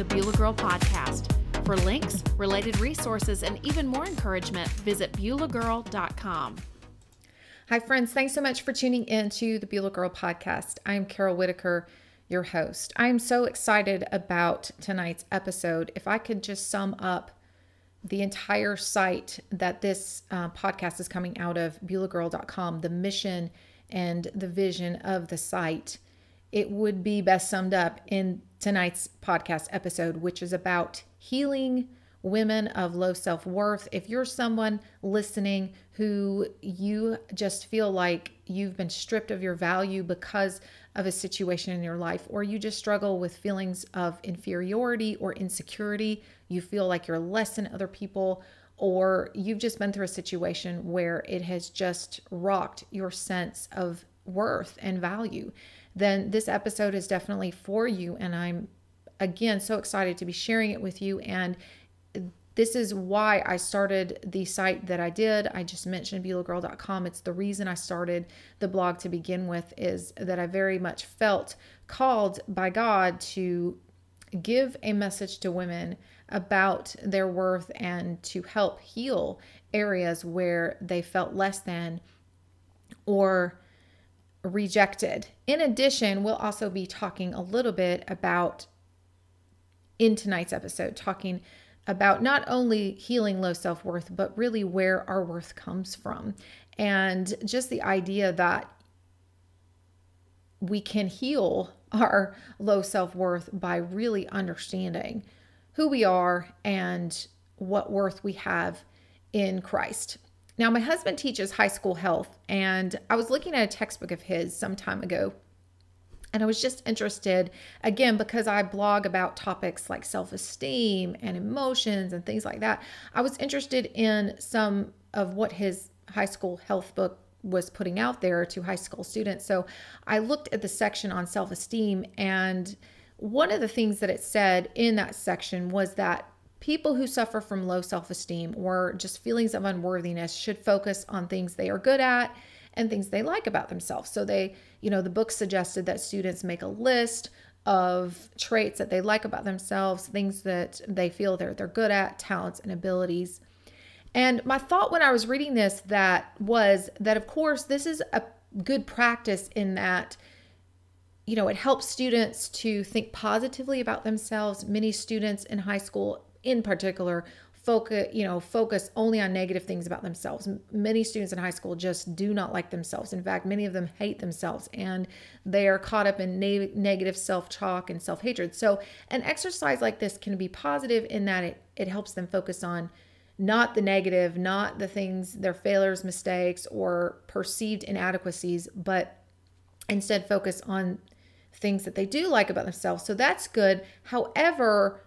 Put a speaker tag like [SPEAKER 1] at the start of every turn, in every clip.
[SPEAKER 1] the Beulah Girl Podcast. For links, related resources, and even more encouragement, visit BeulahGirl.com.
[SPEAKER 2] Hi, friends. Thanks so much for tuning in to the Beulah Girl Podcast. I'm Carol Whitaker, your host. I'm so excited about tonight's episode. If I could just sum up the entire site that this uh, podcast is coming out of, BeulahGirl.com, the mission and the vision of the site it would be best summed up in tonight's podcast episode, which is about healing women of low self worth. If you're someone listening who you just feel like you've been stripped of your value because of a situation in your life, or you just struggle with feelings of inferiority or insecurity, you feel like you're less than other people, or you've just been through a situation where it has just rocked your sense of worth and value then this episode is definitely for you. And I'm, again, so excited to be sharing it with you. And this is why I started the site that I did. I just mentioned BeulahGirl.com. It's the reason I started the blog to begin with, is that I very much felt called by God to give a message to women about their worth and to help heal areas where they felt less than or rejected. In addition, we'll also be talking a little bit about in tonight's episode, talking about not only healing low self worth, but really where our worth comes from. And just the idea that we can heal our low self worth by really understanding who we are and what worth we have in Christ. Now, my husband teaches high school health, and I was looking at a textbook of his some time ago. And I was just interested, again, because I blog about topics like self esteem and emotions and things like that. I was interested in some of what his high school health book was putting out there to high school students. So I looked at the section on self esteem, and one of the things that it said in that section was that People who suffer from low self esteem or just feelings of unworthiness should focus on things they are good at and things they like about themselves. So, they, you know, the book suggested that students make a list of traits that they like about themselves, things that they feel they're, they're good at, talents and abilities. And my thought when I was reading this that was that of course this is a good practice in that you know it helps students to think positively about themselves. Many students in high school in particular focus you know focus only on negative things about themselves. Many students in high school just do not like themselves. In fact many of them hate themselves and they are caught up in ne- negative self-talk and self-hatred. So an exercise like this can be positive in that it, it helps them focus on not the negative not the things their failures mistakes or perceived inadequacies but instead focus on things that they do like about themselves. So that's good. However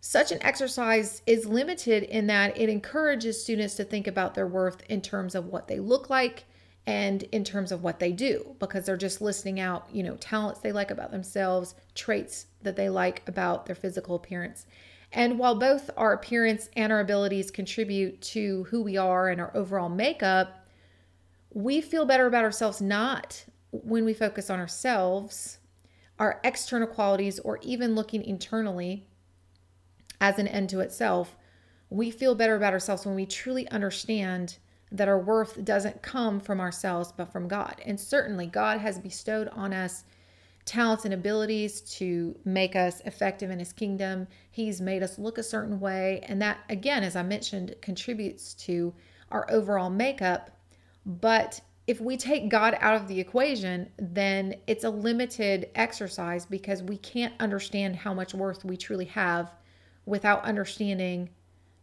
[SPEAKER 2] such an exercise is limited in that it encourages students to think about their worth in terms of what they look like and in terms of what they do because they're just listing out, you know, talents they like about themselves, traits that they like about their physical appearance. And while both our appearance and our abilities contribute to who we are and our overall makeup, we feel better about ourselves not when we focus on ourselves, our external qualities, or even looking internally as an end to itself, we feel better about ourselves when we truly understand that our worth doesn't come from ourselves but from God. And certainly, God has bestowed on us talents and abilities to make us effective in His kingdom. He's made us look a certain way. And that, again, as I mentioned, contributes to our overall makeup. But if we take God out of the equation, then it's a limited exercise because we can't understand how much worth we truly have without understanding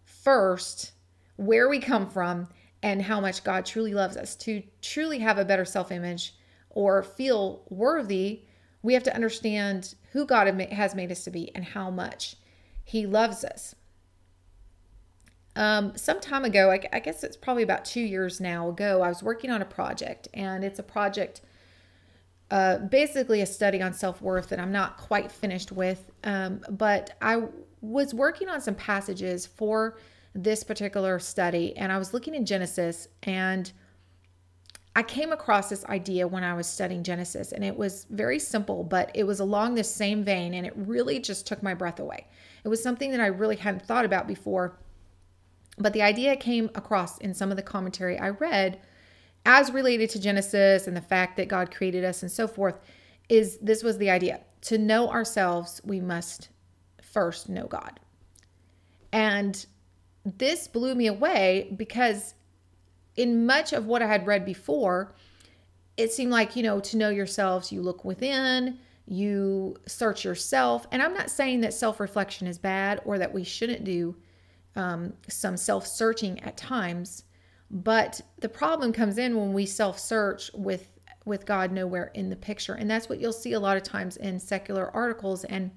[SPEAKER 2] first where we come from and how much God truly loves us. To truly have a better self image or feel worthy, we have to understand who God has made us to be and how much He loves us. Um, some time ago, I, I guess it's probably about two years now ago, I was working on a project, and it's a project, uh, basically a study on self worth that I'm not quite finished with. Um, but I was working on some passages for this particular study and I was looking in Genesis and I came across this idea when I was studying Genesis, and it was very simple, but it was along this same vein, and it really just took my breath away. It was something that I really hadn't thought about before, but the idea came across in some of the commentary I read as related to Genesis and the fact that God created us and so forth. Is this was the idea to know ourselves, we must first know God. And this blew me away because in much of what I had read before, it seemed like, you know, to know yourselves, you look within, you search yourself. And I'm not saying that self reflection is bad or that we shouldn't do um, some self searching at times. But the problem comes in when we self search with with God nowhere in the picture. And that's what you'll see a lot of times in secular articles. And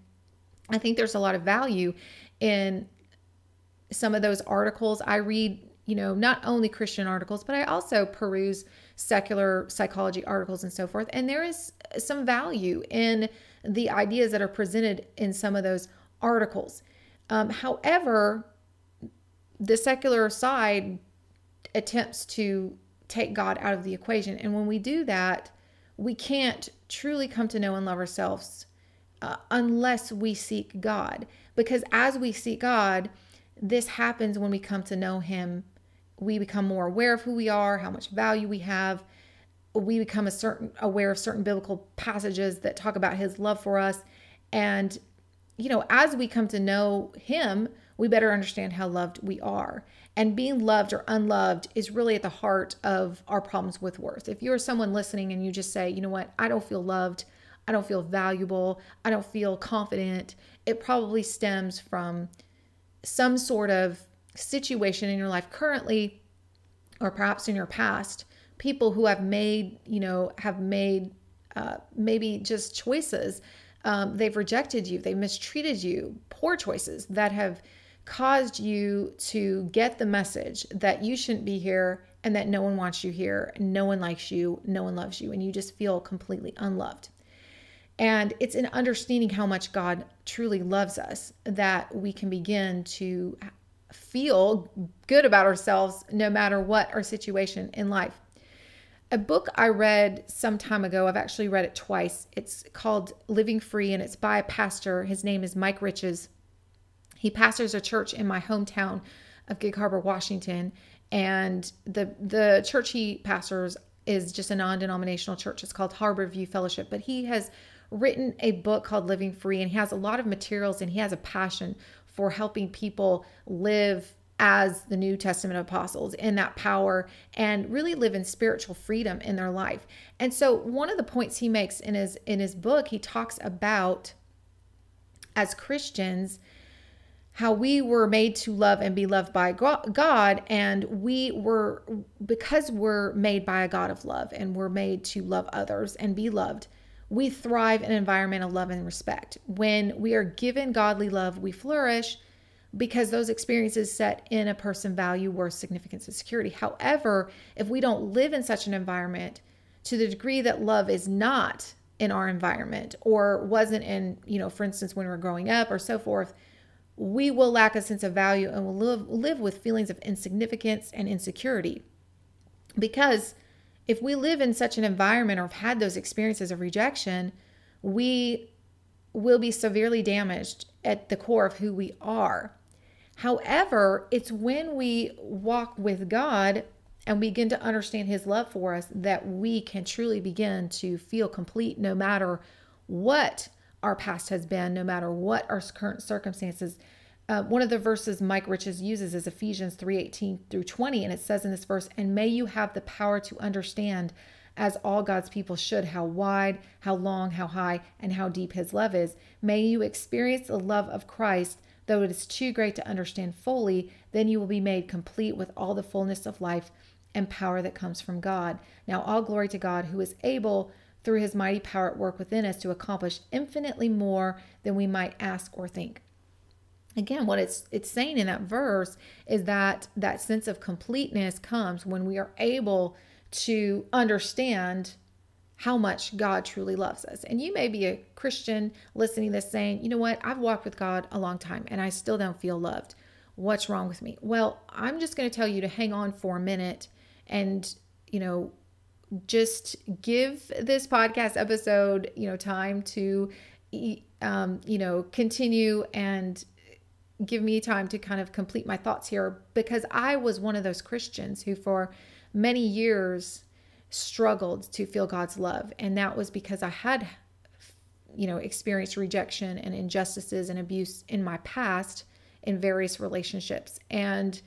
[SPEAKER 2] I think there's a lot of value in some of those articles. I read you know, not only Christian articles, but I also peruse secular psychology articles and so forth. And there is some value in the ideas that are presented in some of those articles. Um, however, the secular side attempts to take God out of the equation. And when we do that, we can't truly come to know and love ourselves uh, unless we seek God. Because as we seek God, this happens when we come to know Him we become more aware of who we are, how much value we have. We become a certain aware of certain biblical passages that talk about his love for us. And, you know, as we come to know him, we better understand how loved we are. And being loved or unloved is really at the heart of our problems with worth. If you're someone listening and you just say, you know what, I don't feel loved, I don't feel valuable, I don't feel confident, it probably stems from some sort of situation in your life currently or perhaps in your past. People who have made you know have made uh, maybe just choices um, they've rejected you. They've mistreated you. Poor choices that have caused you to get the message that you shouldn't be here and that no one wants you here. No one likes you. No one loves you. And you just feel completely unloved and it's in understanding how much God truly loves us that we can begin to feel good about ourselves no matter what our situation in life. A book I read some time ago, I've actually read it twice. It's called Living Free and it's by a pastor. His name is Mike Riches. He pastors a church in my hometown of Gig Harbor, Washington. And the the church he pastors is just a non-denominational church. It's called Harbor View Fellowship, but he has written a book called Living Free and he has a lot of materials and he has a passion for helping people live as the New Testament apostles in that power and really live in spiritual freedom in their life. And so one of the points he makes in his in his book, he talks about as Christians how we were made to love and be loved by God and we were because we're made by a God of love and we're made to love others and be loved we thrive in an environment of love and respect. When we are given godly love, we flourish because those experiences set in a person value, worth, significance, and security. However, if we don't live in such an environment to the degree that love is not in our environment or wasn't in, you know, for instance, when we are growing up or so forth, we will lack a sense of value and will live, live with feelings of insignificance and insecurity because if we live in such an environment or have had those experiences of rejection, we will be severely damaged at the core of who we are. However, it's when we walk with God and begin to understand His love for us that we can truly begin to feel complete no matter what our past has been, no matter what our current circumstances uh, one of the verses Mike Riches uses is Ephesians 3:18 through 20, and it says in this verse, "And may you have the power to understand, as all God's people should, how wide, how long, how high, and how deep His love is. May you experience the love of Christ, though it is too great to understand fully. Then you will be made complete with all the fullness of life and power that comes from God. Now, all glory to God, who is able." Through his mighty power at work within us to accomplish infinitely more than we might ask or think again what it's it's saying in that verse is that that sense of completeness comes when we are able to understand how much God truly loves us. And you may be a Christian listening to this saying, you know what, I've walked with God a long time and I still don't feel loved. What's wrong with me? Well, I'm just going to tell you to hang on for a minute and, you know, just give this podcast episode, you know, time to, um, you know, continue and give me time to kind of complete my thoughts here because I was one of those Christians who, for many years, struggled to feel God's love. And that was because I had, you know, experienced rejection and injustices and abuse in my past in various relationships. And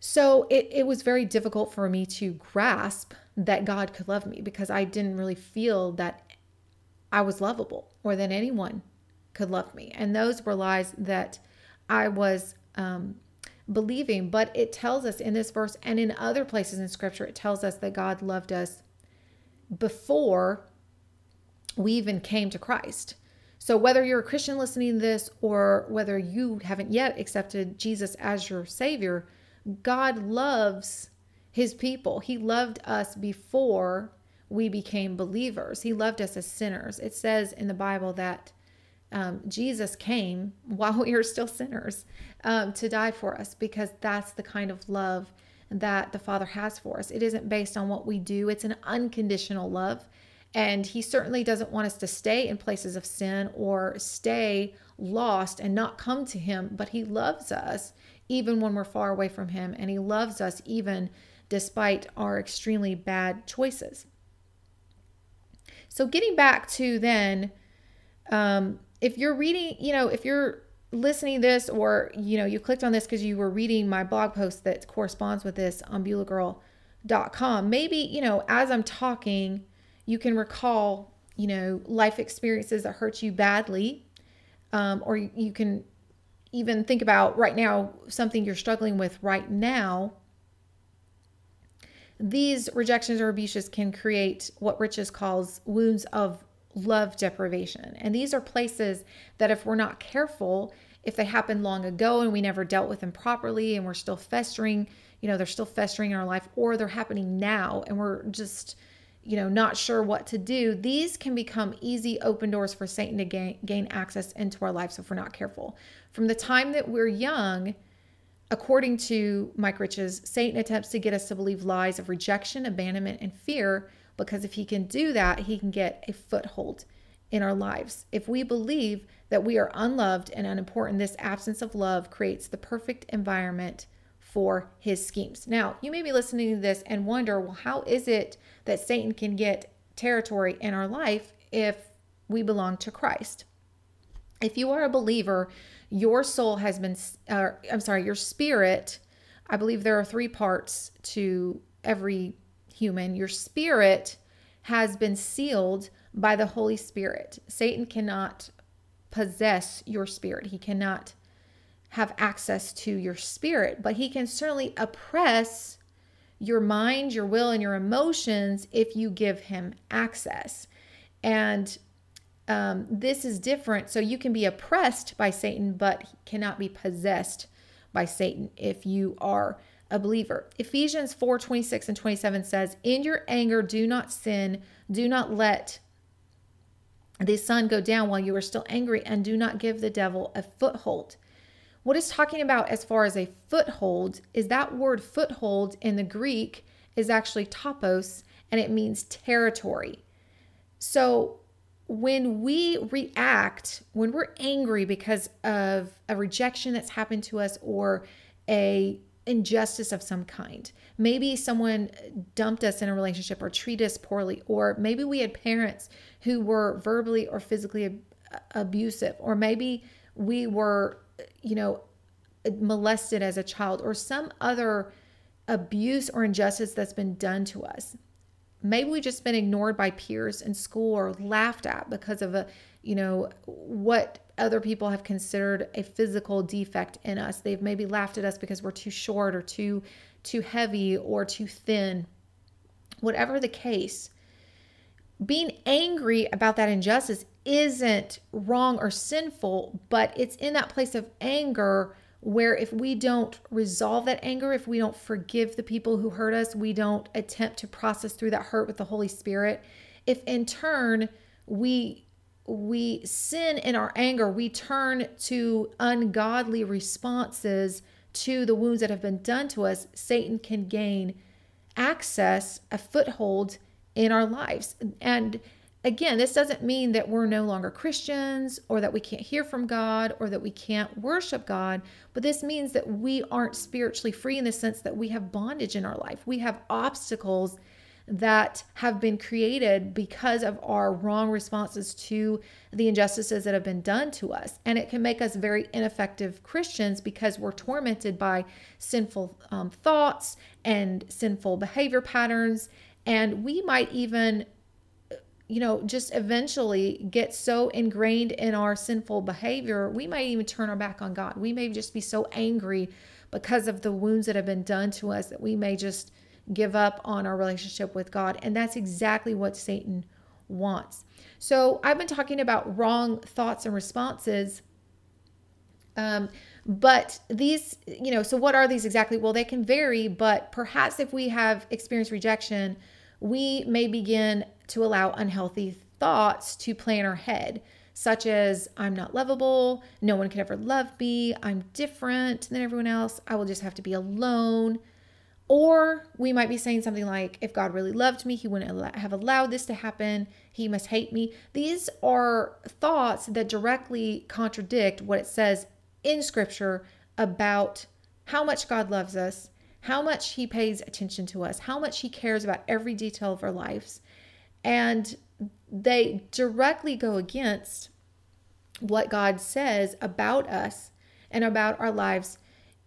[SPEAKER 2] so it, it was very difficult for me to grasp that God could love me because I didn't really feel that I was lovable or that anyone could love me. And those were lies that I was um, believing. But it tells us in this verse and in other places in scripture, it tells us that God loved us before we even came to Christ. So, whether you're a Christian listening to this or whether you haven't yet accepted Jesus as your Savior, God loves His people. He loved us before we became believers, He loved us as sinners. It says in the Bible that um, Jesus came while we were still sinners um, to die for us because that's the kind of love that the Father has for us. It isn't based on what we do, it's an unconditional love. And He certainly doesn't want us to stay in places of sin or stay lost and not come to Him, but He loves us even when we're far away from Him. And He loves us even despite our extremely bad choices. So, getting back to then, um, if you're reading, you know, if you're listening this or, you know, you clicked on this because you were reading my blog post that corresponds with this on BeulahGirl.com, maybe, you know, as I'm talking, you can recall, you know, life experiences that hurt you badly. Um, or you can even think about right now something you're struggling with right now. These rejections or abuses can create what Riches calls wounds of love deprivation. And these are places that, if we're not careful, if they happened long ago and we never dealt with them properly and we're still festering, you know, they're still festering in our life, or they're happening now and we're just, you know, not sure what to do, these can become easy open doors for Satan to gain, gain access into our lives if we're not careful. From the time that we're young, according to Mike Riches, Satan attempts to get us to believe lies of rejection, abandonment, and fear because if he can do that, he can get a foothold in our lives. If we believe that we are unloved and unimportant, this absence of love creates the perfect environment for his schemes. Now, you may be listening to this and wonder, well, how is it that Satan can get territory in our life if we belong to Christ? If you are a believer, your soul has been, uh, I'm sorry, your spirit, I believe there are three parts to every human, your spirit has been sealed by the Holy Spirit. Satan cannot possess your spirit, he cannot have access to your spirit, but he can certainly oppress your mind, your will, and your emotions if you give him access. And um, this is different. So you can be oppressed by Satan, but cannot be possessed by Satan if you are a believer. Ephesians 4 26 and 27 says, In your anger, do not sin, do not let the sun go down while you are still angry, and do not give the devil a foothold. What it's talking about as far as a foothold is that word foothold in the Greek is actually topos and it means territory. So when we react, when we're angry because of a rejection that's happened to us or a injustice of some kind. Maybe someone dumped us in a relationship or treated us poorly, or maybe we had parents who were verbally or physically ab- uh, abusive, or maybe we were, you know, molested as a child, or some other abuse or injustice that's been done to us. Maybe we've just been ignored by peers in school or laughed at because of a, you know, what other people have considered a physical defect in us. They've maybe laughed at us because we're too short or too too heavy or too thin. Whatever the case, being angry about that injustice isn't wrong or sinful, but it's in that place of anger where if we don't resolve that anger, if we don't forgive the people who hurt us, we don't attempt to process through that hurt with the Holy Spirit, if in turn we we sin in our anger, we turn to ungodly responses to the wounds that have been done to us, Satan can gain access a foothold in our lives. And again, this doesn't mean that we're no longer Christians or that we can't hear from God or that we can't worship God, but this means that we aren't spiritually free in the sense that we have bondage in our life. We have obstacles that have been created because of our wrong responses to the injustices that have been done to us. And it can make us very ineffective Christians because we're tormented by sinful um, thoughts and sinful behavior patterns. And we might even you know, just eventually get so ingrained in our sinful behavior, we might even turn our back on God. We may just be so angry because of the wounds that have been done to us that we may just give up on our relationship with God. And that's exactly what Satan wants. So I've been talking about wrong thoughts and responses. Um, but these, you know, so what are these exactly? Well, they can vary, but perhaps if we have experienced rejection, we may begin to allow unhealthy thoughts to play in our head, such as, I'm not lovable, no one can ever love me, I'm different than everyone else, I will just have to be alone. Or we might be saying something like, if God really loved me, he wouldn't have allowed this to happen. He must hate me. These are thoughts that directly contradict what it says in scripture about how much God loves us, how much he pays attention to us, how much he cares about every detail of our lives. And they directly go against what God says about us and about our lives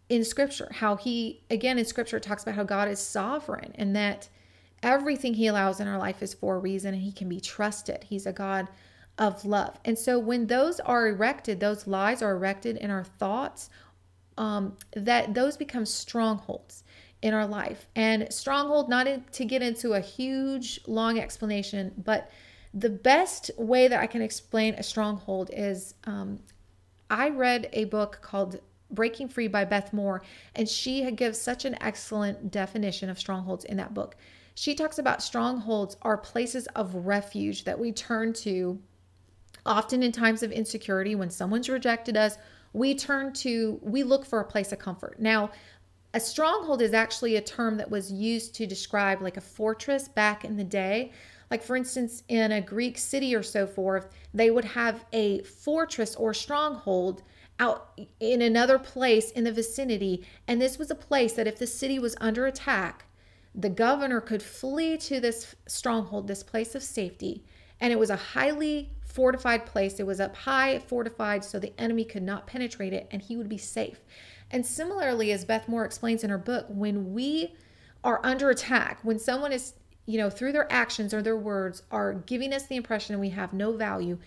[SPEAKER 2] in scripture. How he again in scripture talks about how god is sovereign and that everything he allows in our life is for a reason and he can be trusted. He's a god of love. And so when those are erected those lies are erected in our thoughts um, that those become strongholds in our life and stronghold not in, to get into a huge long explanation but the best way that i can explain a stronghold is um, i read a book called Breaking Free by Beth Moore, and she had gives such an excellent definition of strongholds in that book. She talks about strongholds are places of refuge that we turn to often in times of insecurity when someone's rejected us. We turn to, we look for a place of comfort. Now, a stronghold is actually a term that was used to describe like a fortress back in the day. Like, for instance, in a Greek city or so forth, they would have a fortress or stronghold out in another place in the vicinity. And this was a place that if the city was under attack, the governor could flee to this stronghold, this place of safety. And it was a highly fortified place. It was up high, fortified, so the enemy could not penetrate it and he would be safe. And similarly, as Beth Moore explains in her book, when we are under attack, when someone is, you know, through their actions or their words, are giving us the impression we have no value,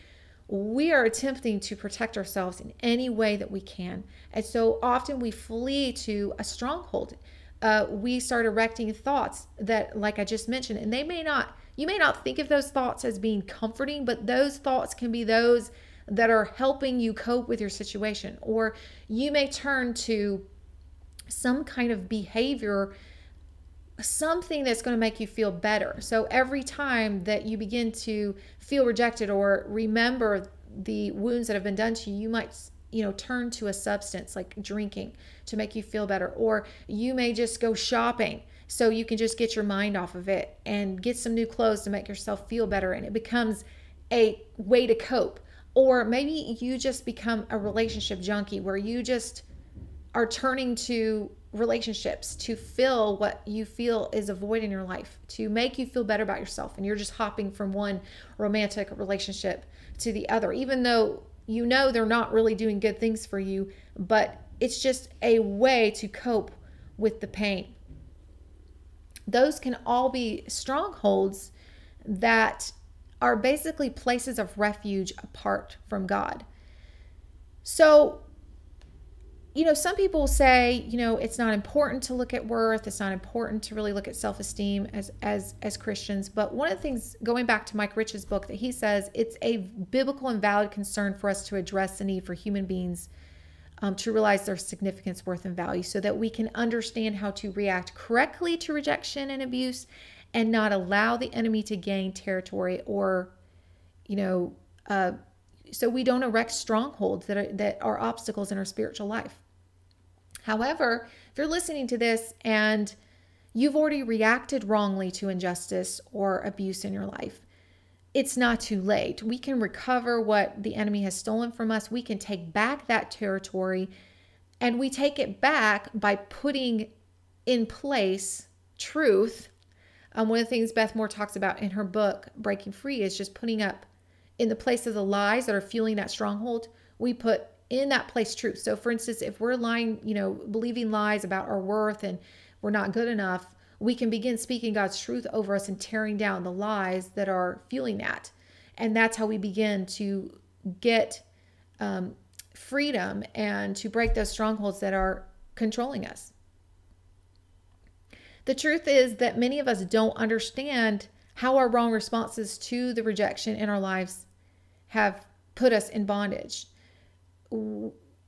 [SPEAKER 2] we are attempting to protect ourselves in any way that we can. And so often we flee to a stronghold. Uh, we start erecting thoughts that, like I just mentioned, and they may not, you may not think of those thoughts as being comforting, but those thoughts can be those that are helping you cope with your situation. Or you may turn to some kind of behavior something that's going to make you feel better. So every time that you begin to feel rejected or remember the wounds that have been done to you, you might you know turn to a substance like drinking to make you feel better or you may just go shopping so you can just get your mind off of it and get some new clothes to make yourself feel better and it becomes a way to cope or maybe you just become a relationship junkie where you just are turning to relationships to fill what you feel is a void in your life, to make you feel better about yourself. And you're just hopping from one romantic relationship to the other, even though you know they're not really doing good things for you, but it's just a way to cope with the pain. Those can all be strongholds that are basically places of refuge apart from God. So, you know, some people say, you know, it's not important to look at worth. It's not important to really look at self-esteem as as as Christians. But one of the things, going back to Mike Riches' book, that he says it's a biblical and valid concern for us to address the need for human beings um, to realize their significance, worth, and value, so that we can understand how to react correctly to rejection and abuse, and not allow the enemy to gain territory or, you know. Uh, so we don't erect strongholds that are, that are obstacles in our spiritual life. However, if you're listening to this and you've already reacted wrongly to injustice or abuse in your life. It's not too late. We can recover what the enemy has stolen from us. We can take back that territory and we take it back by putting in place truth. Um, one of the things Beth Moore talks about in her book, Breaking Free, is just putting up in the place of the lies that are fueling that stronghold, we put in that place truth. So, for instance, if we're lying, you know, believing lies about our worth and we're not good enough, we can begin speaking God's truth over us and tearing down the lies that are fueling that. And that's how we begin to get um, freedom and to break those strongholds that are controlling us. The truth is that many of us don't understand how our wrong responses to the rejection in our lives have put us in bondage.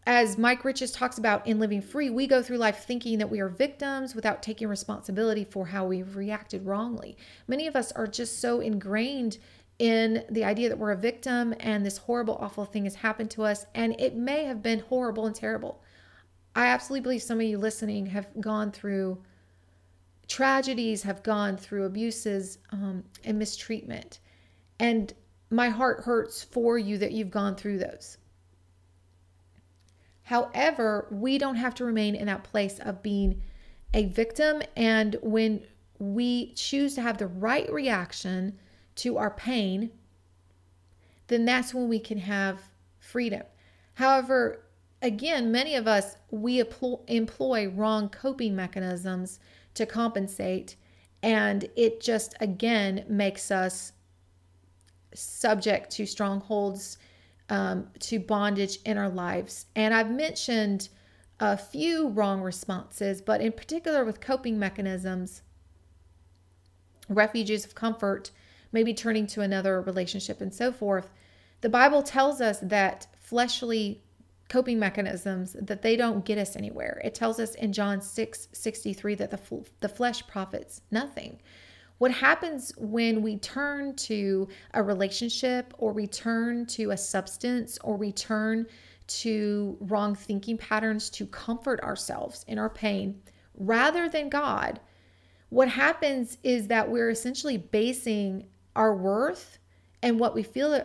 [SPEAKER 2] As Mike Riches talks about in Living Free, we go through life thinking that we are victims without taking responsibility for how we've reacted wrongly. Many of us are just so ingrained in the idea that we're a victim and this horrible, awful thing has happened to us, and it may have been horrible and terrible. I absolutely believe some of you listening have gone through tragedies, have gone through abuses um, and mistreatment. And my heart hurts for you that you've gone through those. However, we don't have to remain in that place of being a victim. And when we choose to have the right reaction to our pain, then that's when we can have freedom. However, again, many of us, we employ wrong coping mechanisms to compensate. And it just, again, makes us subject to strongholds, um, to bondage in our lives. And I've mentioned a few wrong responses, but in particular with coping mechanisms, refuges of comfort, maybe turning to another relationship, and so forth. The Bible tells us that fleshly coping mechanisms that they don't get us anywhere. It tells us in John 6 63 that the, the flesh profits nothing. What happens when we turn to a relationship or return to a substance or return to wrong thinking patterns to comfort ourselves in our pain rather than God? What happens is that we're essentially basing our worth and what we feel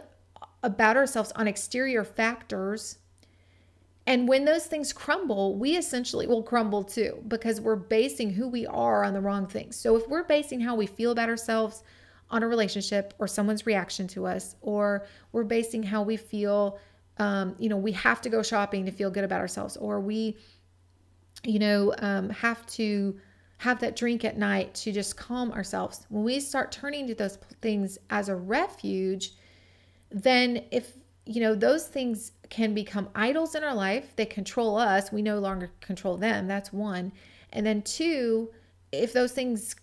[SPEAKER 2] about ourselves on exterior factors and when those things crumble, we essentially will crumble too because we're basing who we are on the wrong things. So if we're basing how we feel about ourselves on a relationship or someone's reaction to us, or we're basing how we feel, um, you know, we have to go shopping to feel good about ourselves, or we, you know, um, have to have that drink at night to just calm ourselves. When we start turning to those things as a refuge, then if you know, those things can become idols in our life. They control us. We no longer control them. That's one. And then two, if those things,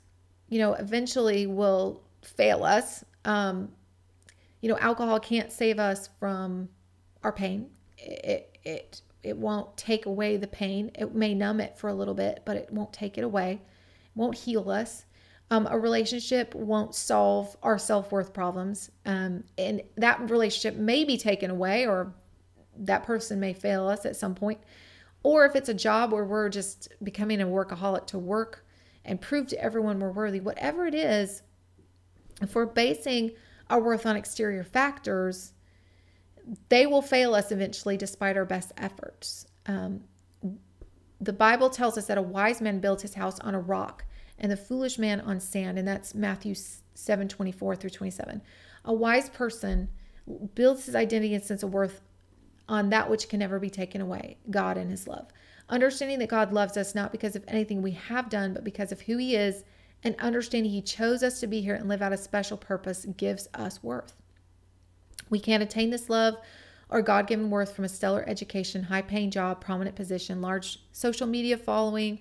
[SPEAKER 2] you know, eventually will fail us, um, you know, alcohol can't save us from our pain. It, it, it won't take away the pain. It may numb it for a little bit, but it won't take it away. It won't heal us. Um, a relationship won't solve our self worth problems. Um, and that relationship may be taken away, or that person may fail us at some point. Or if it's a job where we're just becoming a workaholic to work and prove to everyone we're worthy, whatever it is, if we're basing our worth on exterior factors, they will fail us eventually despite our best efforts. Um, the Bible tells us that a wise man built his house on a rock and the foolish man on sand. And that's Matthew 7 24 through 27. A wise person builds his identity and sense of worth on that which can never be taken away God and his love. Understanding that God loves us not because of anything we have done, but because of who he is, and understanding he chose us to be here and live out a special purpose gives us worth. We can't attain this love or God given worth from a stellar education, high paying job, prominent position, large social media following,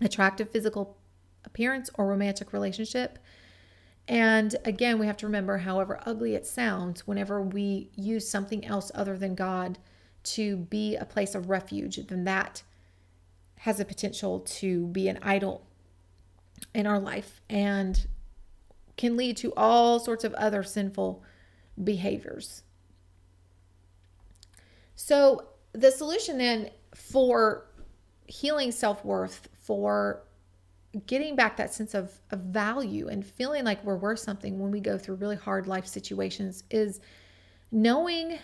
[SPEAKER 2] attractive physical appearance or romantic relationship. And again, we have to remember, however ugly it sounds, whenever we use something else other than God to be a place of refuge, then that has a potential to be an idol in our life and can lead to all sorts of other sinful behaviors. So, the solution then for healing self worth, for getting back that sense of, of value and feeling like we're worth something when we go through really hard life situations is knowing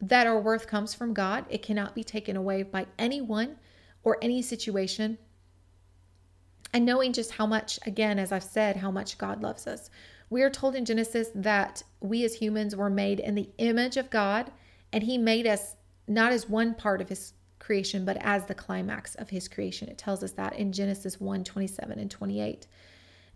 [SPEAKER 2] that our worth comes from God. It cannot be taken away by anyone or any situation. And knowing just how much, again, as I've said, how much God loves us. We are told in Genesis that we as humans were made in the image of God, and He made us not as one part of His creation, but as the climax of His creation. It tells us that in Genesis 1 27 and 28.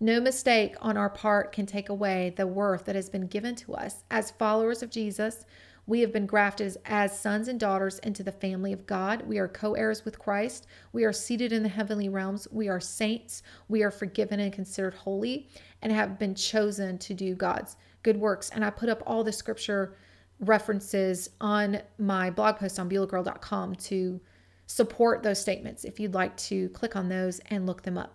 [SPEAKER 2] No mistake on our part can take away the worth that has been given to us. As followers of Jesus, we have been grafted as sons and daughters into the family of God. We are co heirs with Christ. We are seated in the heavenly realms. We are saints. We are forgiven and considered holy and have been chosen to do God's good works. And I put up all the scripture references on my blog post on beulahgirl.com to support those statements if you'd like to click on those and look them up.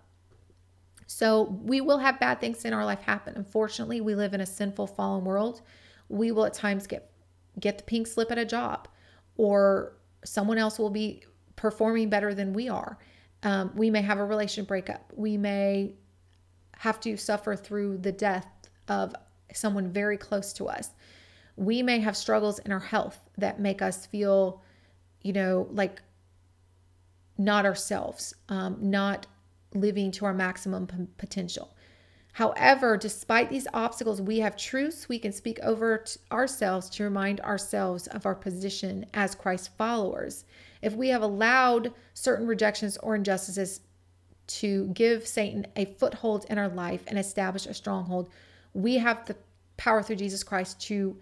[SPEAKER 2] So, we will have bad things in our life happen. Unfortunately, we live in a sinful, fallen world. We will at times get get the pink slip at a job, or someone else will be performing better than we are. Um, we may have a relation breakup. We may have to suffer through the death of someone very close to us. We may have struggles in our health that make us feel, you know, like not ourselves, um, not living to our maximum p- potential. However, despite these obstacles, we have truths we can speak over ourselves to remind ourselves of our position as Christ followers. If we have allowed certain rejections or injustices to give Satan a foothold in our life and establish a stronghold, we have the power through Jesus Christ to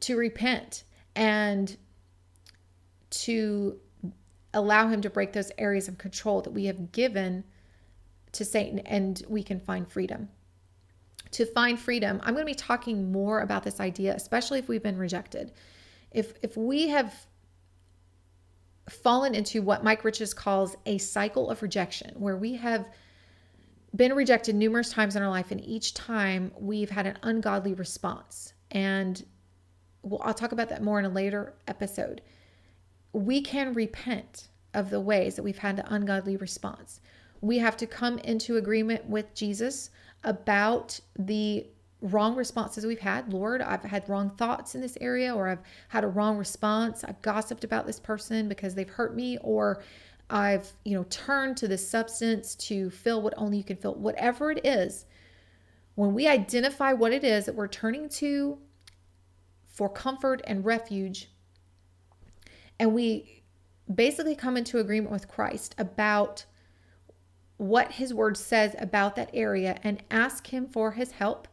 [SPEAKER 2] to repent and to allow him to break those areas of control that we have given to Satan and we can find freedom. To find freedom, I'm going to be talking more about this idea, especially if we've been rejected. If if we have fallen into what Mike Riches calls a cycle of rejection, where we have been rejected numerous times in our life, and each time we've had an ungodly response. And well, I'll talk about that more in a later episode. We can repent of the ways that we've had an ungodly response we have to come into agreement with Jesus about the wrong responses we've had. Lord, I've had wrong thoughts in this area, or I've had a wrong response. I've gossiped about this person because they've hurt me, or I've, you know, turned to this substance to fill what only you can fill. Whatever it is, when we identify what it is that we're turning to for comfort and refuge, and we basically come into agreement with Christ about what his word says about that area and ask him for his help.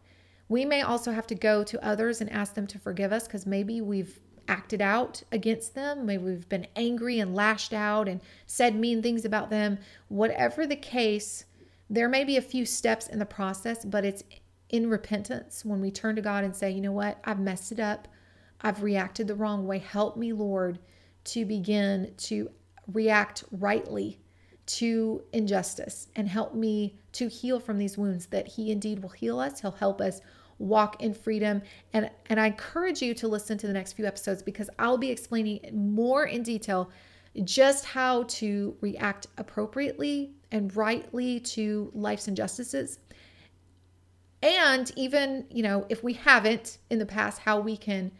[SPEAKER 2] We may also have to go to others and ask them to forgive us because maybe we've acted out against them. Maybe we've been angry and lashed out and said mean things about them. Whatever the case, there may be a few steps in the process, but it's in repentance when we turn to God and say, you know what, I've messed it up. I've reacted the wrong way. Help me, Lord, to begin to react rightly to injustice and help me to heal from these wounds that he indeed will heal us. He'll help us walk in freedom. And and I encourage you to listen to the next few episodes because I'll be explaining more in detail just how to react appropriately and rightly to life's injustices. And even you know if we haven't in the past how we can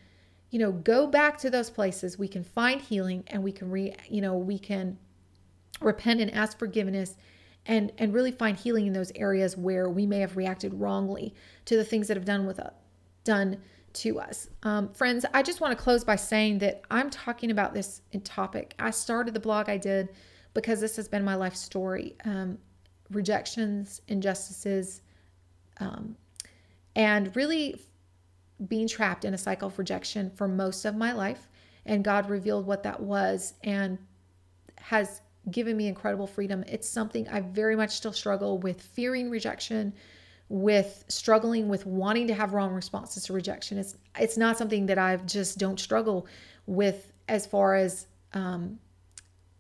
[SPEAKER 2] you know go back to those places we can find healing and we can re you know we can repent and ask forgiveness and and really find healing in those areas where we may have reacted wrongly to the things that have done with uh, done to us. Um, friends, I just want to close by saying that I'm talking about this topic. I started the blog I did because this has been my life story. Um, rejections, injustices, um, and really being trapped in a cycle of rejection for most of my life. And God revealed what that was and has given me incredible freedom. It's something I very much still struggle with fearing rejection, with struggling with wanting to have wrong responses to rejection. It's it's not something that I just don't struggle with as far as um,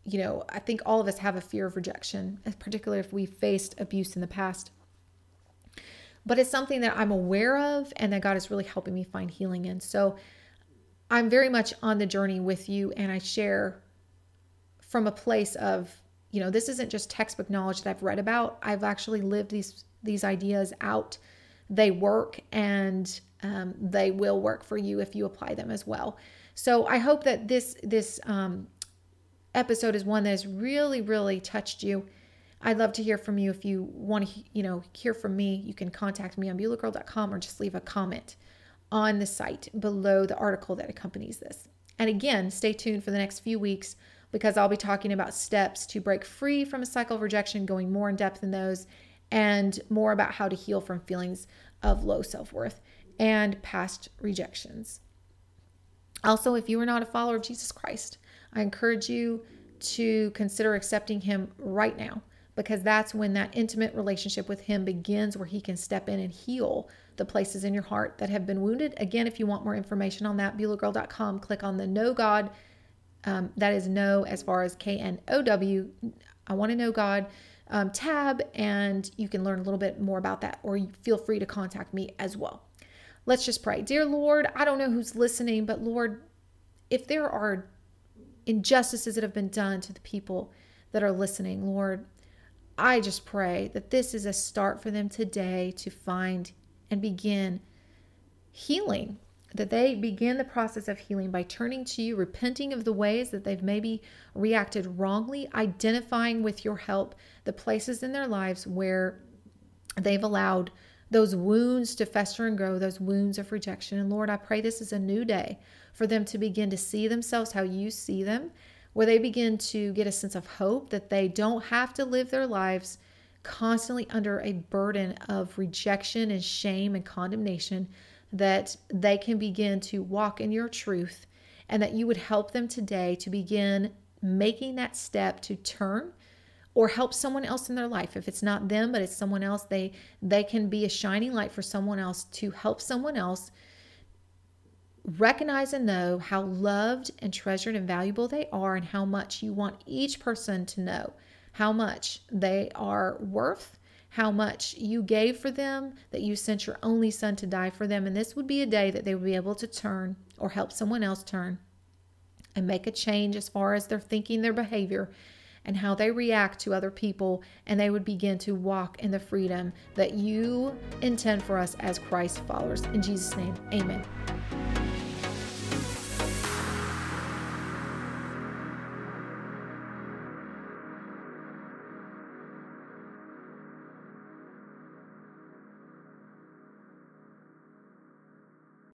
[SPEAKER 2] you know, I think all of us have a fear of rejection, particularly if we faced abuse in the past. But it's something that I'm aware of and that God is really helping me find healing in. So I'm very much on the journey with you and I share from a place of you know, this isn't just textbook knowledge that I've read about. I've actually lived these these ideas out. They work and um, they will work for you if you apply them as well. So I hope that this this um, episode is one that has really really touched you. I'd love to hear from you. If you want to, you know, hear from me, you can contact me on beulahgirl.com or just leave a comment on the site below the article that accompanies this. And again, stay tuned for the next few weeks because I'll be talking about steps to break free from a cycle of rejection, going more in depth in those, and more about how to heal from feelings of low self worth and past rejections. Also, if you are not a follower of Jesus Christ, I encourage you to consider accepting Him right now because that's when that intimate relationship with Him begins, where He can step in and heal the places in your heart that have been wounded. Again, if you want more information on that, beulahgirl.com, click on the Know God. Um, that is know as far as K N O W. I want to know God um, tab, and you can learn a little bit more about that, or feel free to contact me as well. Let's just pray. Dear Lord, I don't know who's listening, but Lord, if there are injustices that have been done to the people that are listening, Lord, I just pray that this is a start for them today to find and begin healing, that they begin the process of healing by turning to you, repenting of the ways that they've maybe reacted wrongly, identifying with your help the places in their lives where they've allowed those wounds to fester and grow, those wounds of rejection. And Lord, I pray this is a new day for them to begin to see themselves how you see them, where they begin to get a sense of hope that they don't have to live their lives constantly under a burden of rejection and shame and condemnation, that they can begin to walk in your truth and that you would help them today to begin making that step to turn or help someone else in their life. If it's not them but it's someone else they they can be a shining light for someone else to help someone else recognize and know how loved and treasured and valuable they are and how much you want each person to know how much they are worth, how much you gave for them, that you sent your only son to die for them. And this would be a day that they would be able to turn or help someone else turn and make a change as far as their thinking, their behavior, and how they react to other people. And they would begin to walk in the freedom that you intend for us as Christ followers. In Jesus' name, amen.